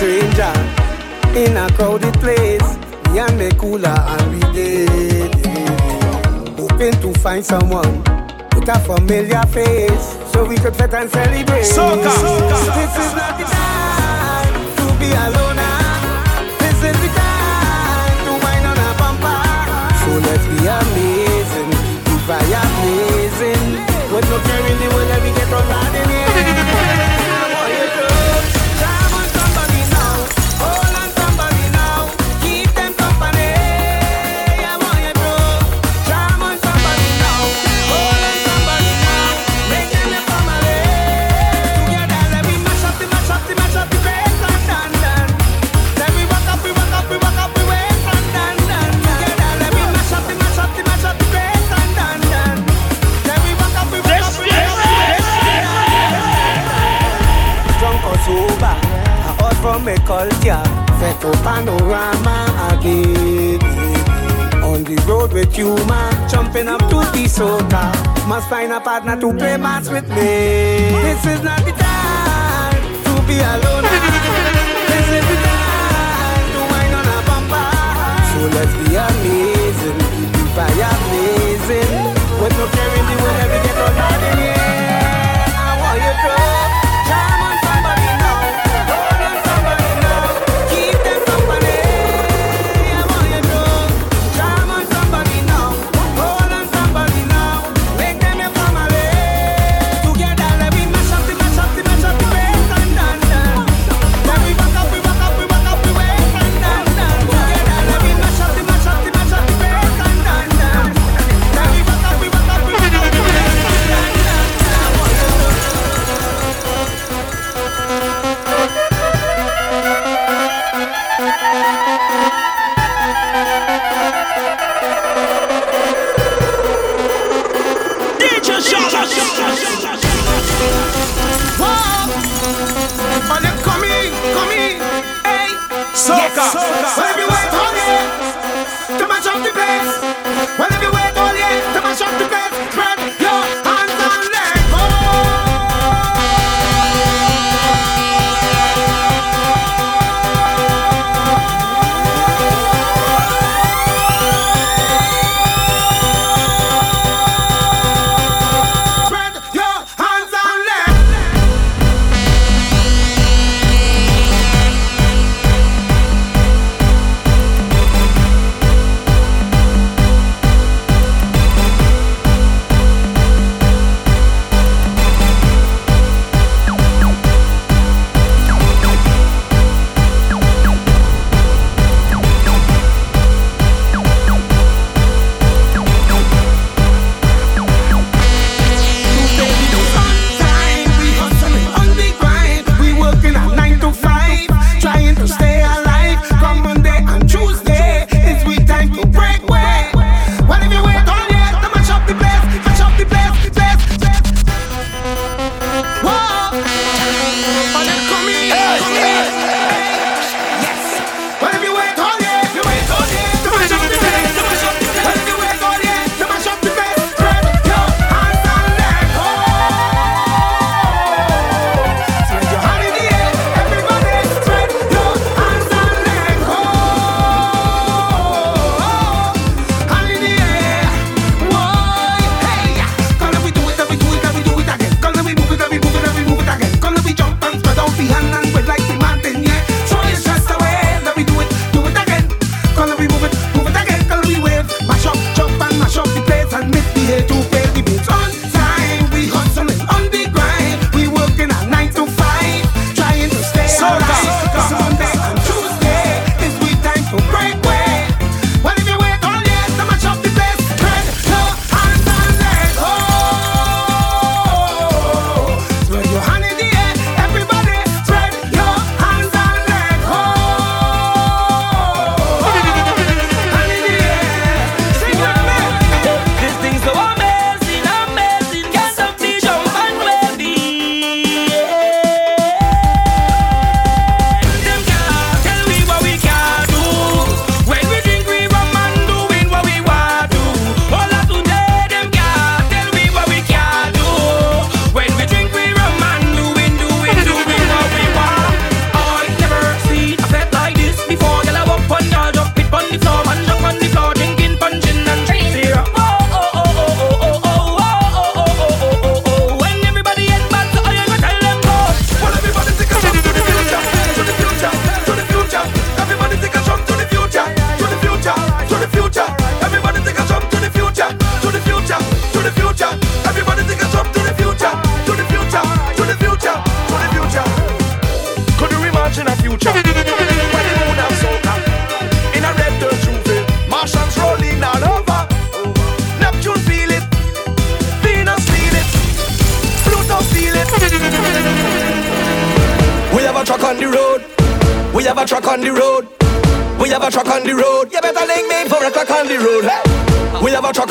stranger in a crowded place. Me and me cooler and we did. Hoping to find someone with a familiar face so we could fit and celebrate. Soca. Soca. This is not the time to be alone. This is the time to wind on a bumper. So let's be amazing, be fire blazing. With no caring the world, let me get on culture, set up panorama again. On the road with you, man, jumping up to the soca. Must find a partner to play mas with me. This is not the time to be alone. This is the time to wind on a bumper. So let's be amazing, be fire blazing. With no caring the way we get on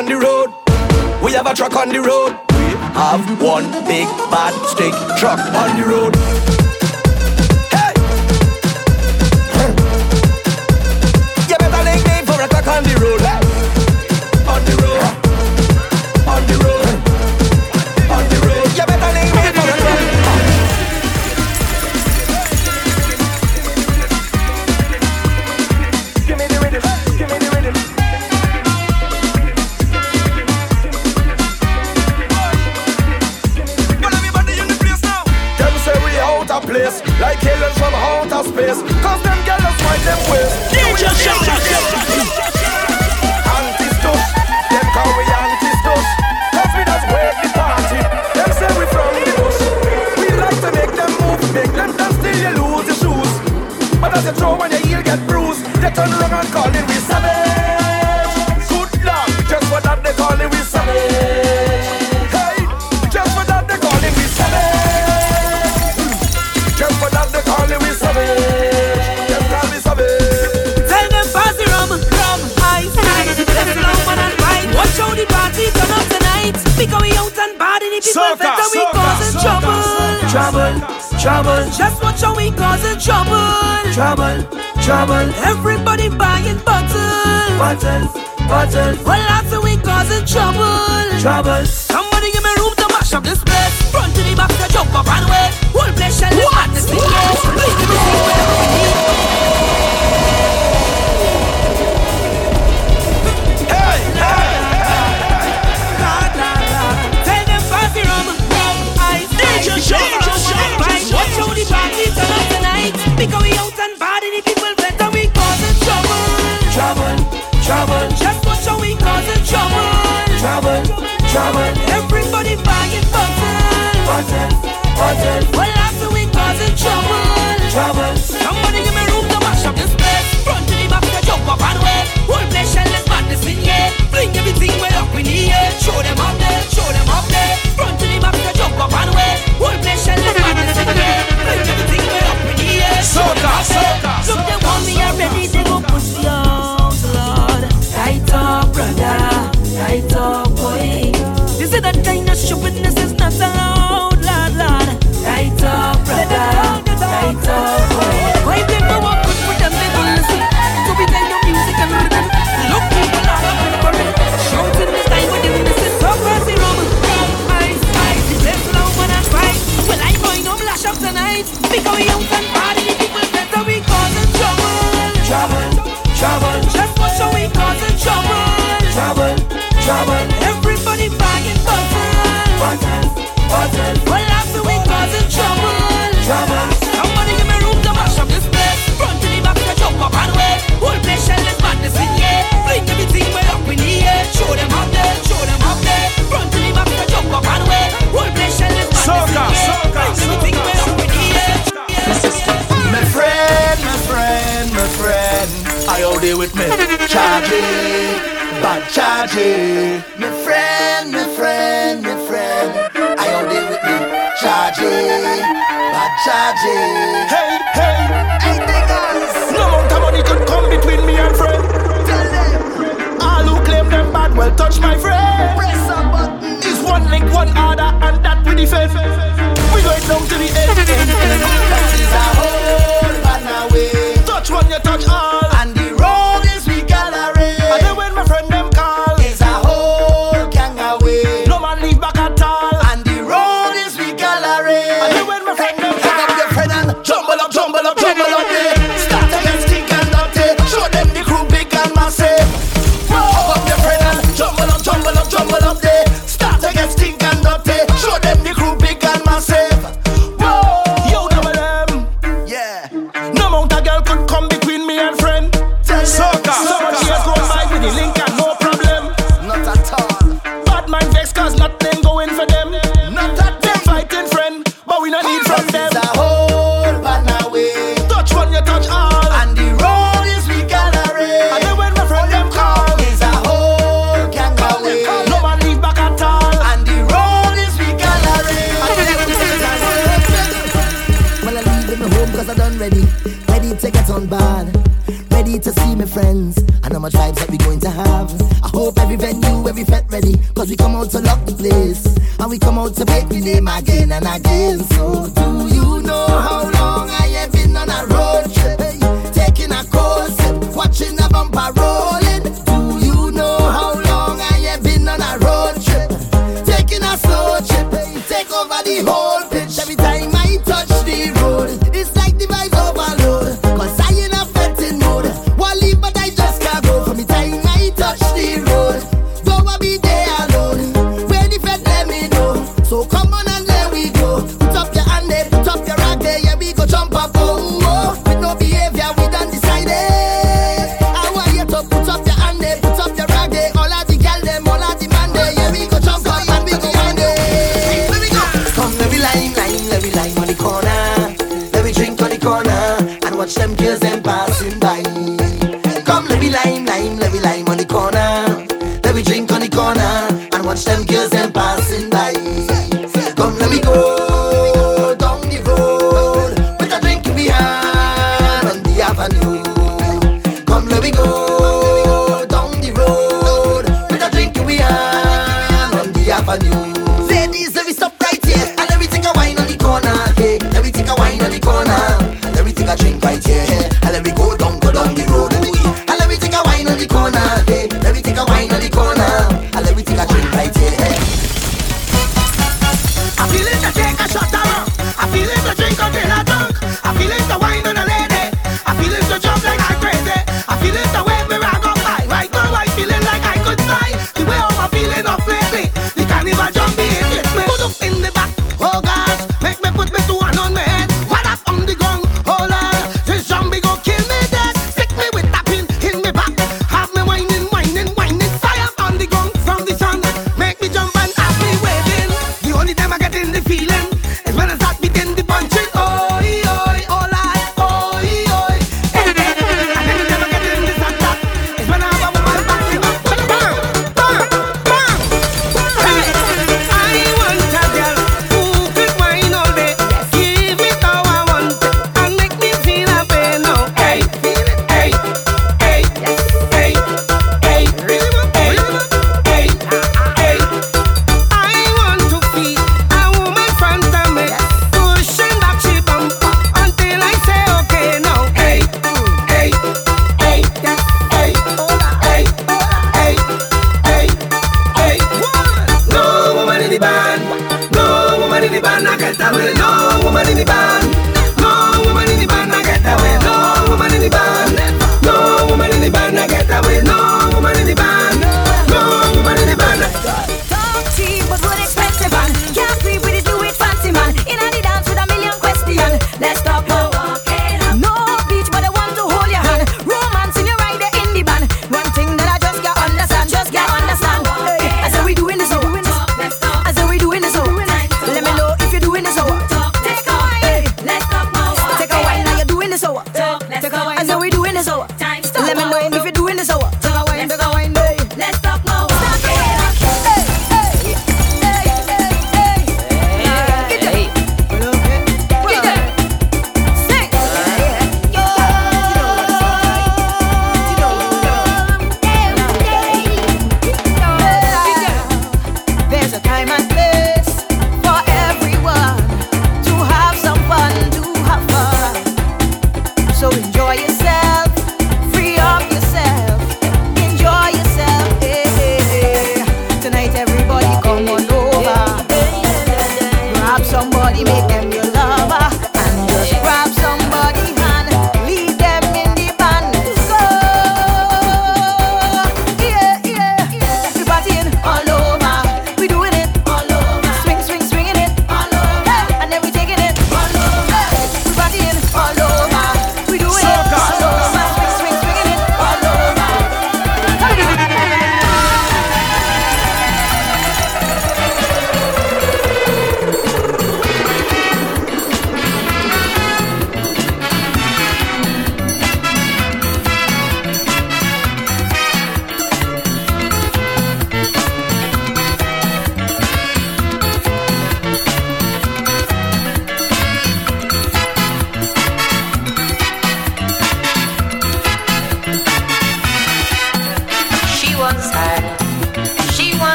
on the road. We have a truck on the road. We have one big bad stick truck on the road. Trouble, trouble. Just watch how we causing trouble. Trouble, trouble. Everybody buying bottles. Bottles, bottles. Well, after we causing trouble. Trouble. Somebody give me room to mash up this place. Front to the back to jump up and wait. Whole place shall be madness. Please give me trouble. Everybody buying bottle. Bottle, bottle. Well, after we causing trouble. Trouble. Somebody give me room to mash up this place. Front to the back to jump up and wave. Whole place shell madness in here. Bring everything we up in the air. Show them up there, show them up there. Front to the back to jump up and wave. Whole place shell trouble. Everybody buying bottle. Bottle, bottle. Well, after we causing trouble. Trouble. Somebody give me room to mash up this place. Front to the back to jump up and wait. Whole place shell madness in here. Bring everything way up in the air. Show them how they, show them how they. Front to the back to jump up and wait. Whole place shell madness in here. Soca, Bring everything way up in the air. My friend, my friend, my friend, I owe you with me, Charlie bad charging. My friend, my friend, my friend, I only with me charging, bad charging. Hey, hey, hey, niggas. No amount of money could come between me and friend. Tell them all who claim them bad will touch my friend. Press a button. It's one link, one order, and that we defend. We going down to the end. this is a whole banana way. Touch one, you touch all. Cause we come out to rock the place. And we come out to make the name again and again. So do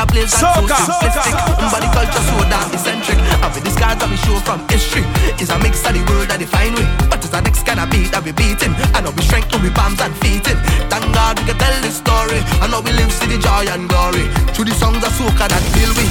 a blaze that's so simplistic. Body culture so damn eccentric. And with that we show from history is a mix of the world that define we. But it's the next kind of beat that we beating. We strength we and. Thank God we can tell this story. We live the joy and glory. Through the songs of soca that feel we.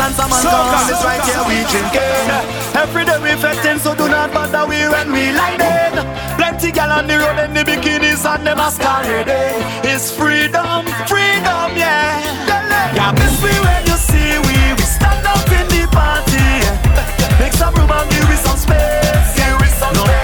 and some and gone It's right here we drinking Every day we fetting so do not bother we when we lighting Plenty gal on the road and the bikinis and the masquerading It's freedom, freedom yeah. Yeah miss me when you see we We stand up in the party. Make some room and give we some space. Give we some space.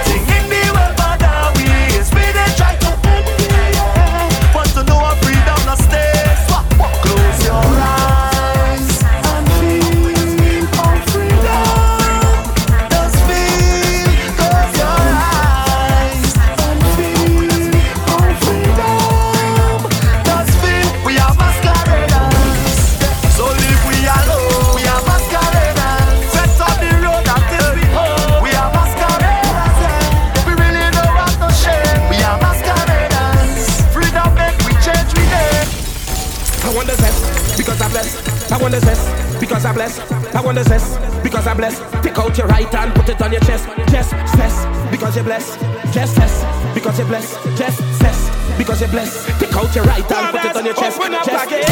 I want to zest because I bless. Take out your right hand, put it on your chest. Just zest because you're blessed. Just zest because you're blessed. Just zest because you're blessed. Take out your right hand, put it on your chest. Open up Just again.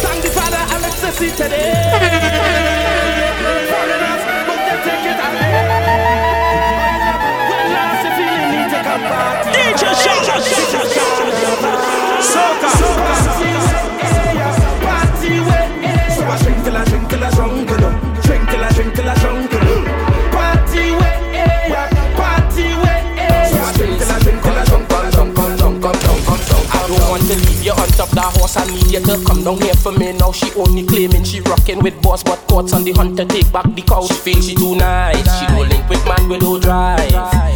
Thank the Father, Alex, to see today. Foreigners, but they take it away. When lost, you feeling need to come back. DJ Shaka, Shaka, Soca, Soca. Party that horse. I need you to come down here for me now. She only claiming she rocking with boss, but courts on the hunter take back the cow. She feel she too nice. She don't link with man with no drive.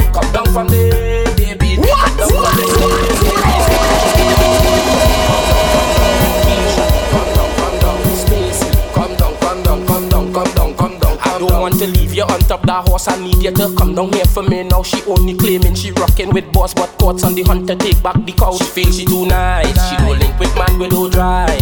That horse. I need you to come down here for me now. She only claiming she rocking with boss, but courts on the hunt to take back the cow. She feel she too nice. She don't link with man with no drive.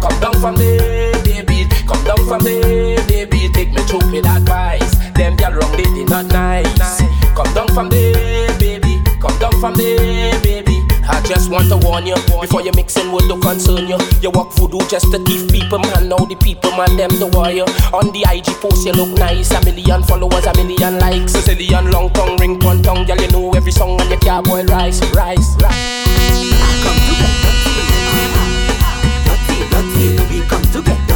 Come down from there, baby. Come down from there, baby. Take me through with advice. Them girl wrong, they did not nice. Come down from there, baby. Come down from there, baby. I just want to warn you before you mixing with the concern you. You walk voodoo just to thief people, man. Now the people, man, them the warrior. On the IG post, you look nice. A million followers, a million likes. Zillion long tongue, ring one tongue. Girl, you know every song on your car, boy, rise, rise, rise. Every girl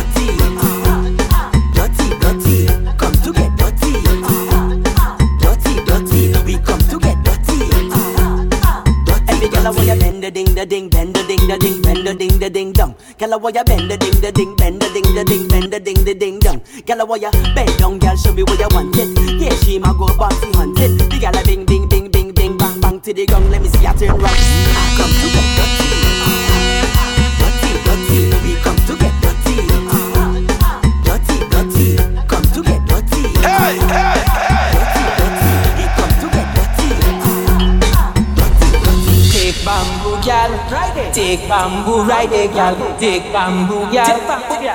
a want you bend the ding the ding, bend the ding the ding, bend the ding the ding dong. A want you bend the ding the ding, bend the ding the ding, bend the ding the ding dong. A want you bend down, girl show me what you want it. Yeah, she ma go bouncy hunt it. The a bing bing bing bing bing bang bang to the gong. Let me see her turn round. I come to Take bamboo, ride it, gal. Take bamboo, gal.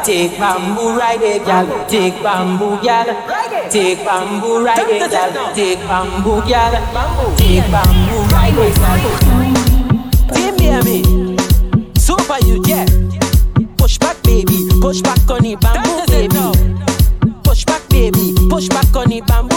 Take bamboo, ride it, gal. Take bamboo, gal. Take bamboo, ride it, gal. Take bamboo, gal. Take bamboo, ride it, gal. Team baby, super you, yeah. Push back, baby. Push back on the bamboo, baby. Push back, baby. Push back on the bamboo.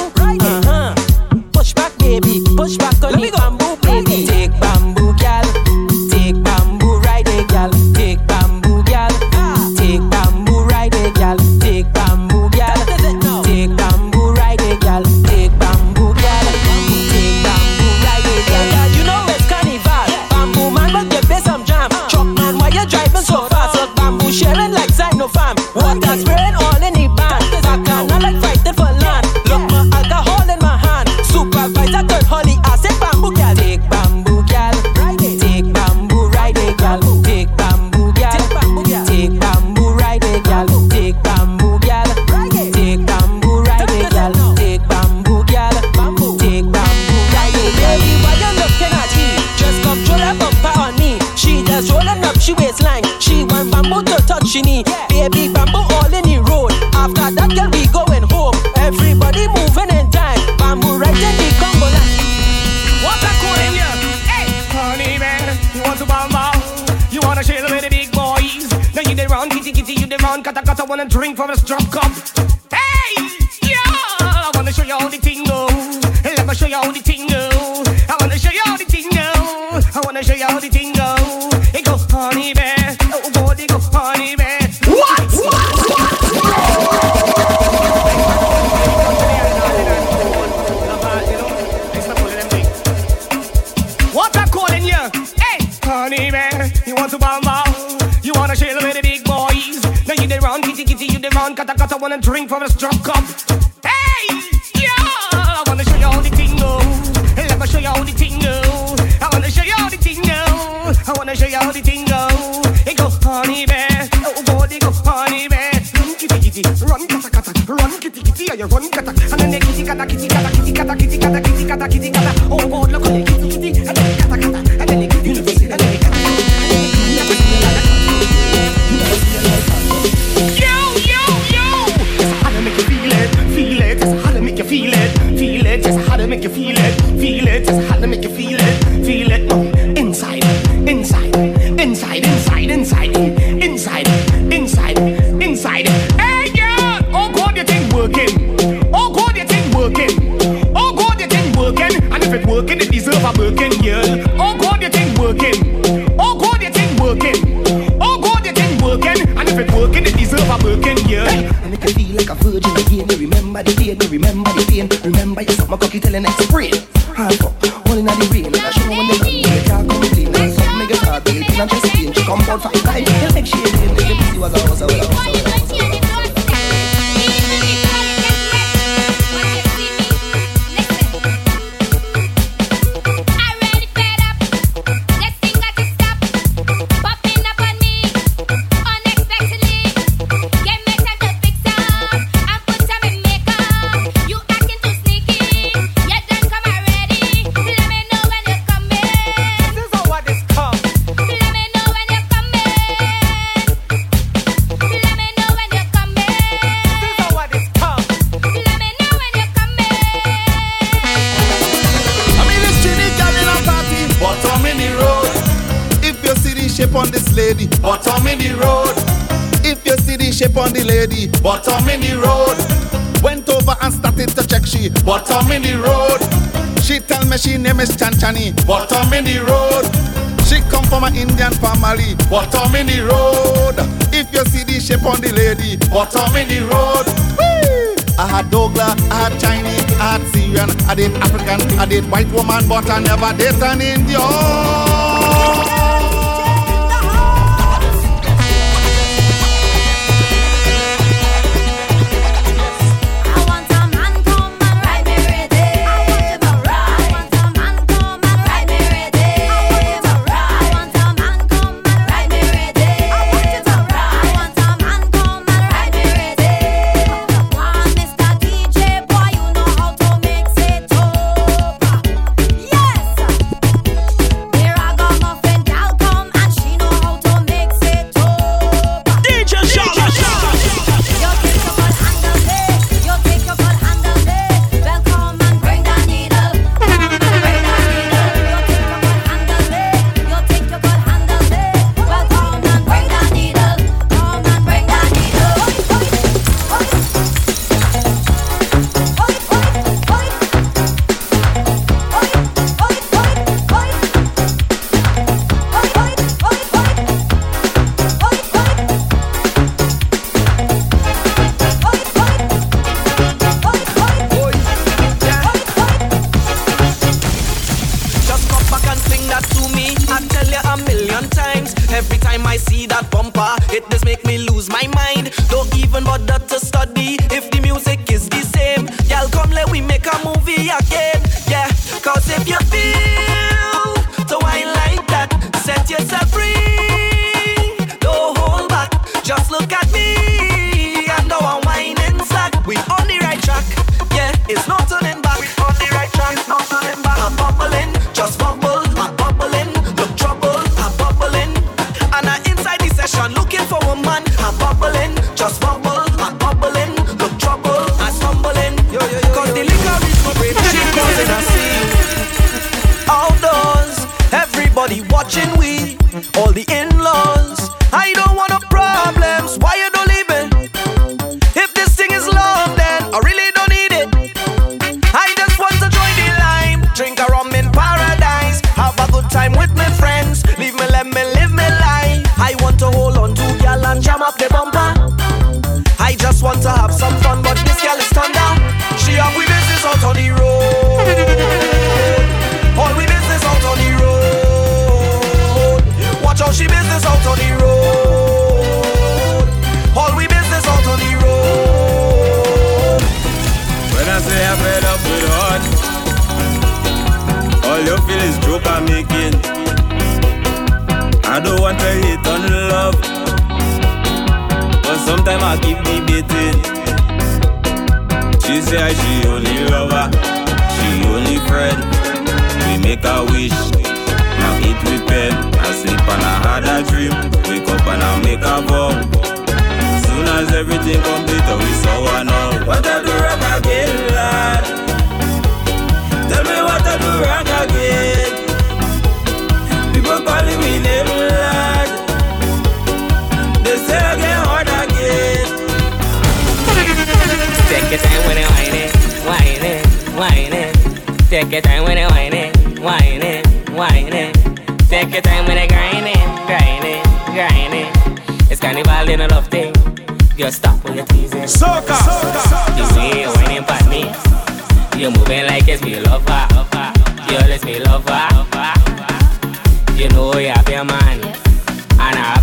The round, kata kata, wanna drink from a strong cup. Hey, yeah, I wanna show you how the thing oh. go. Let me show you how the thing go. I wanna show you how the thing go. I wanna show you how the thing wanna drink from a strong cup. Hey, yeah, I wanna show you how the thing go. Let me show you how the thing go. I wanna show you how the thing go. I wanna show you how the thing go. It go honey man, oh boy, it go honey man. Run kitty kitty, run kata kata, run kitty kitty, yeah, you run kata. And then the kitty kata kitty kata kitty kata kitty kata kitty kata kitty kata. feeling express. Hardcore, all in the rain. I show when they come. they can't complain. Some niggas start, they think I'm just in. She come out five times, they like she. The pussy was a house money, but in the road. She come from an Indian family, but I'm in the road. If you see the shape on the lady, but I'm in the road. Whee! I had Douglas, I had Chinese, I had Syrian, I did African, I did white woman, but I never did an Indian.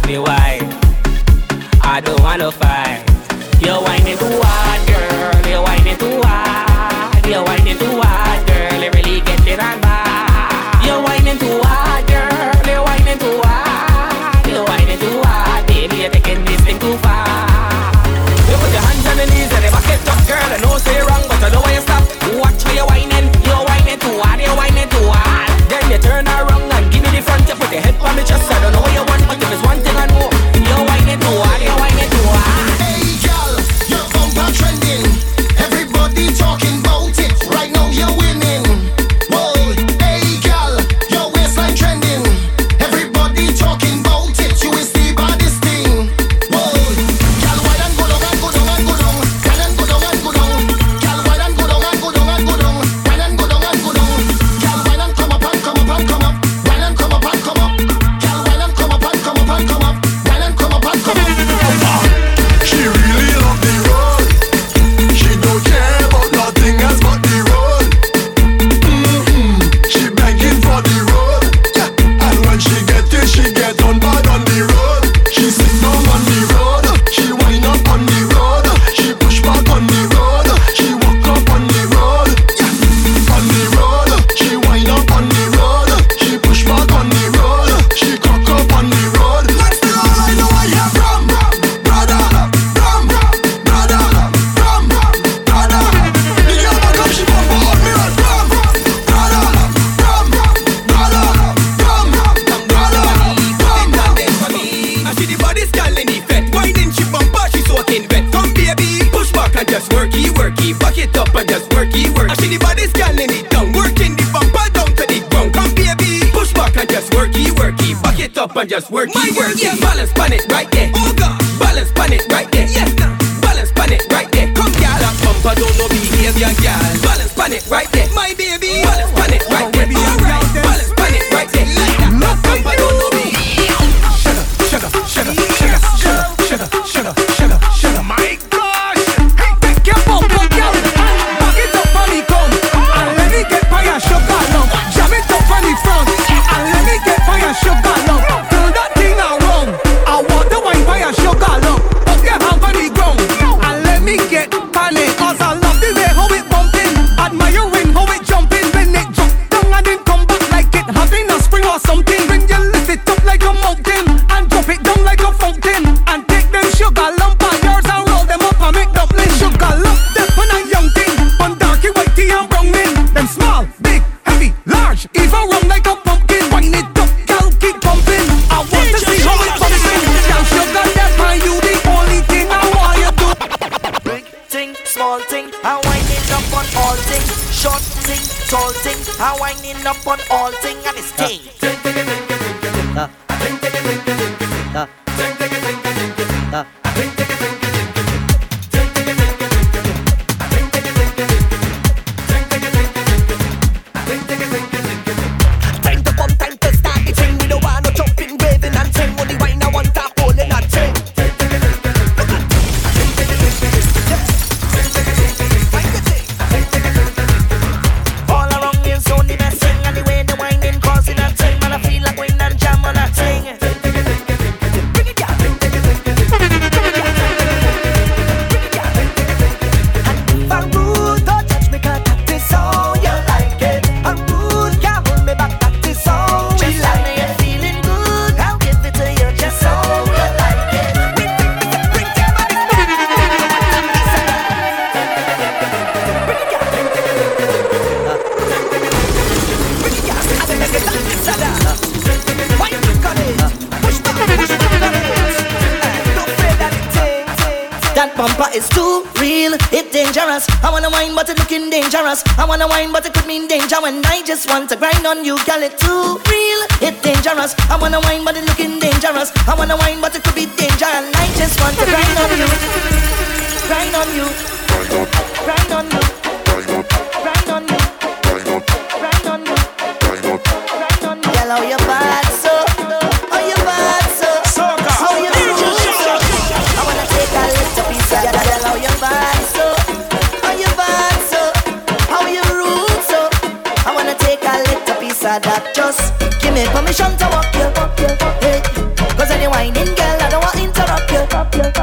me wide. I don't wanna fight. You're whining too and just work My work yeah, Balance, pan right?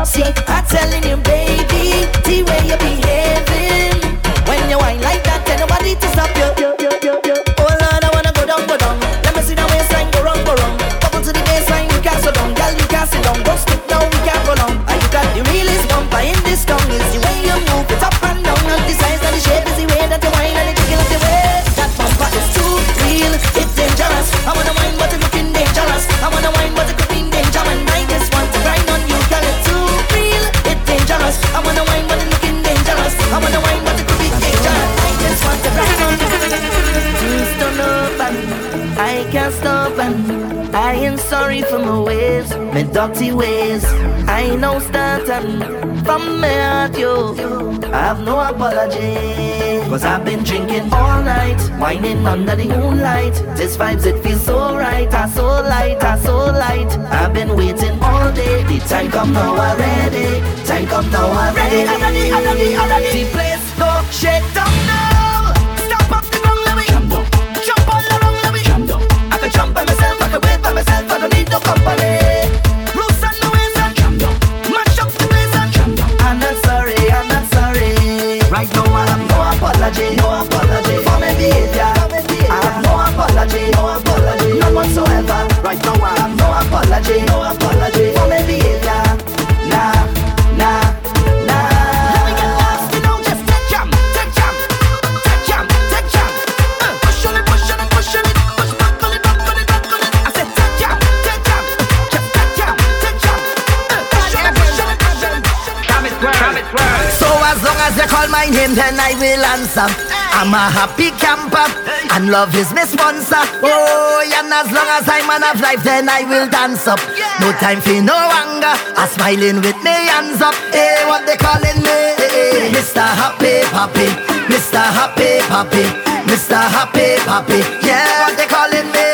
See, I'm telling you, baby, dirty ways. I know starting from my heart, yo. I have no apology. Cause I've been drinking all night, whining under the moonlight. This vibes, it feels so right, I so light, I so light. I've been waiting all day, the time come now already. Time come now already. I'm ready, I'm ready, I'm ready. The place go shake down now. Stop up the ground, let me jump down. Jump all around, let me jump down. I can jump by myself, I can wait by myself, I don't need no company. No apology for. I have no no whatsoever. Right now I have no apology, no apology my name, then I will answer. I'm a happy camper, and love is my sponsor. Oh, and as long as I'm man of life, then I will dance up. No time for no anger. I'm smiling with me hands up. Hey, what they calling me? Mr. Happy Papi, Mr. Happy Papi, Mr. Happy Papi. Yeah, what they calling me?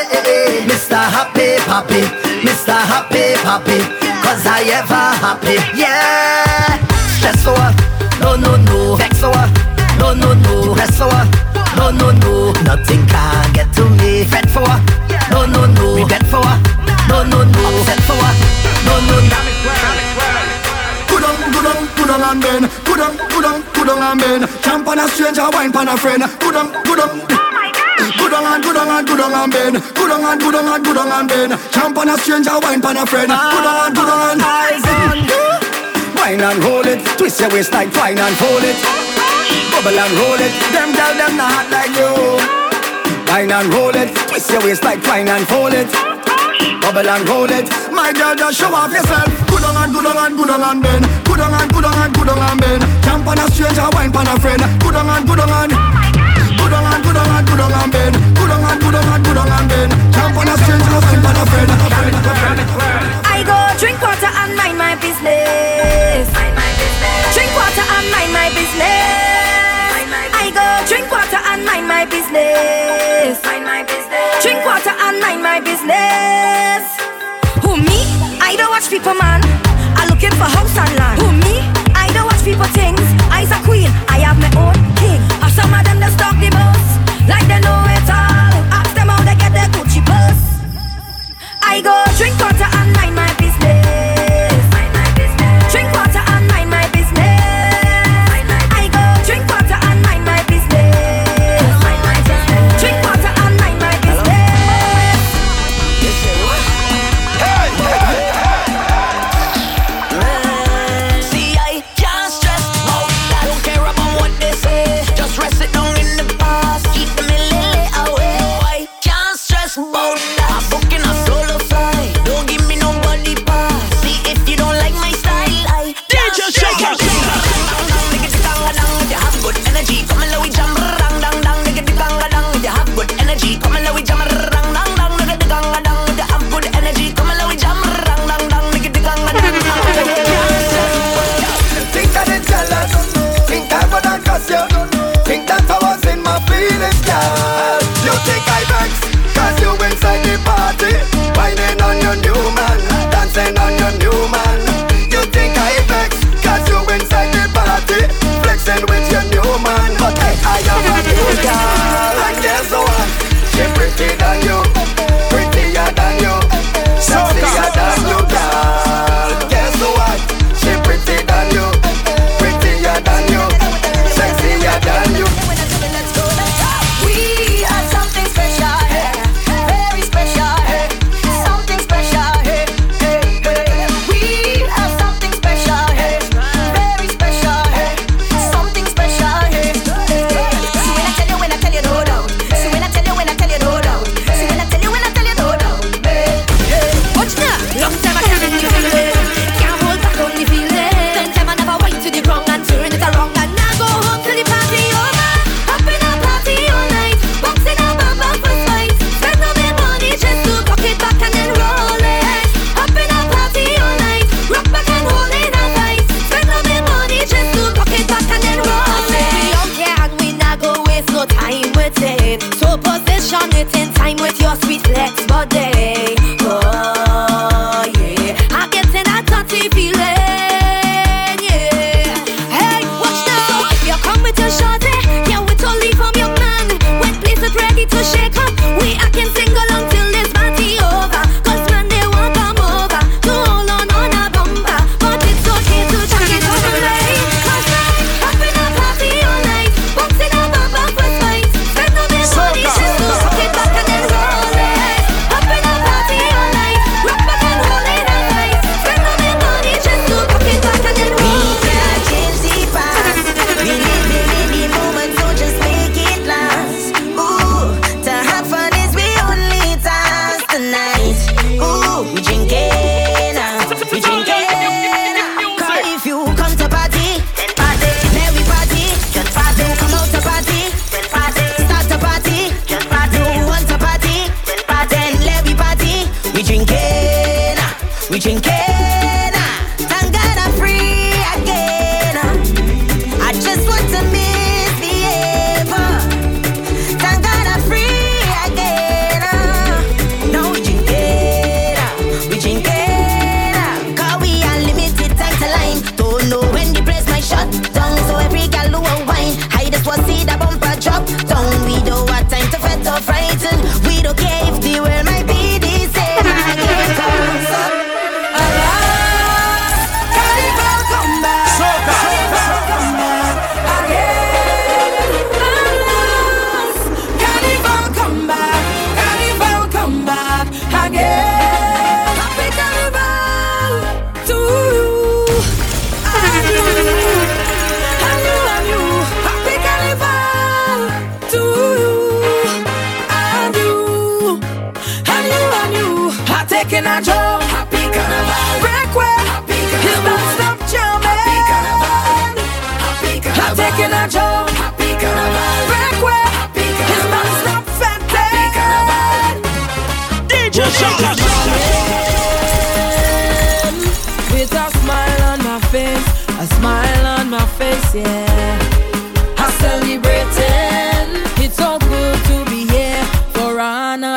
Mr. Happy Papi, Mr. Happy Papi. Cause I ever happy. Yeah. Stress for. No, no, no. Vex for her. No, no, no. Rest for her. No, no, no. Nothing can get to me. Fret for her. No, no, no. Regret for her. No, no, no. Upset for her. No, no, no. Good on, good on, good on and bend. Good on, good on, good on and bend. Camp on a stranger, wine pan a friend. Good on, good on. Good on and good on and good on and bend. Good on and good on and good on and bend. Camp on a stranger, wine pan a friend. Good on and good on eyes on you. Wine and roll it, twist your waist like twine and fold it. Bubble and roll it, them girl them not like you. Wine and roll it, twist your waist like twine and fold it. Bubble and roll it, My girl, just show off yourself. Good on and good on and good on and bend. Good on and good on and good on and bend. Camp on a stranger, wine pan a friend. Good on and good on and. Good on and good on and good on and bend. Good on and good on and good on and bend. Camp on a stranger, wine pan a friend. I go drink water and mind my business. Drink water and mind my business. Mind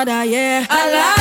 year. Alas,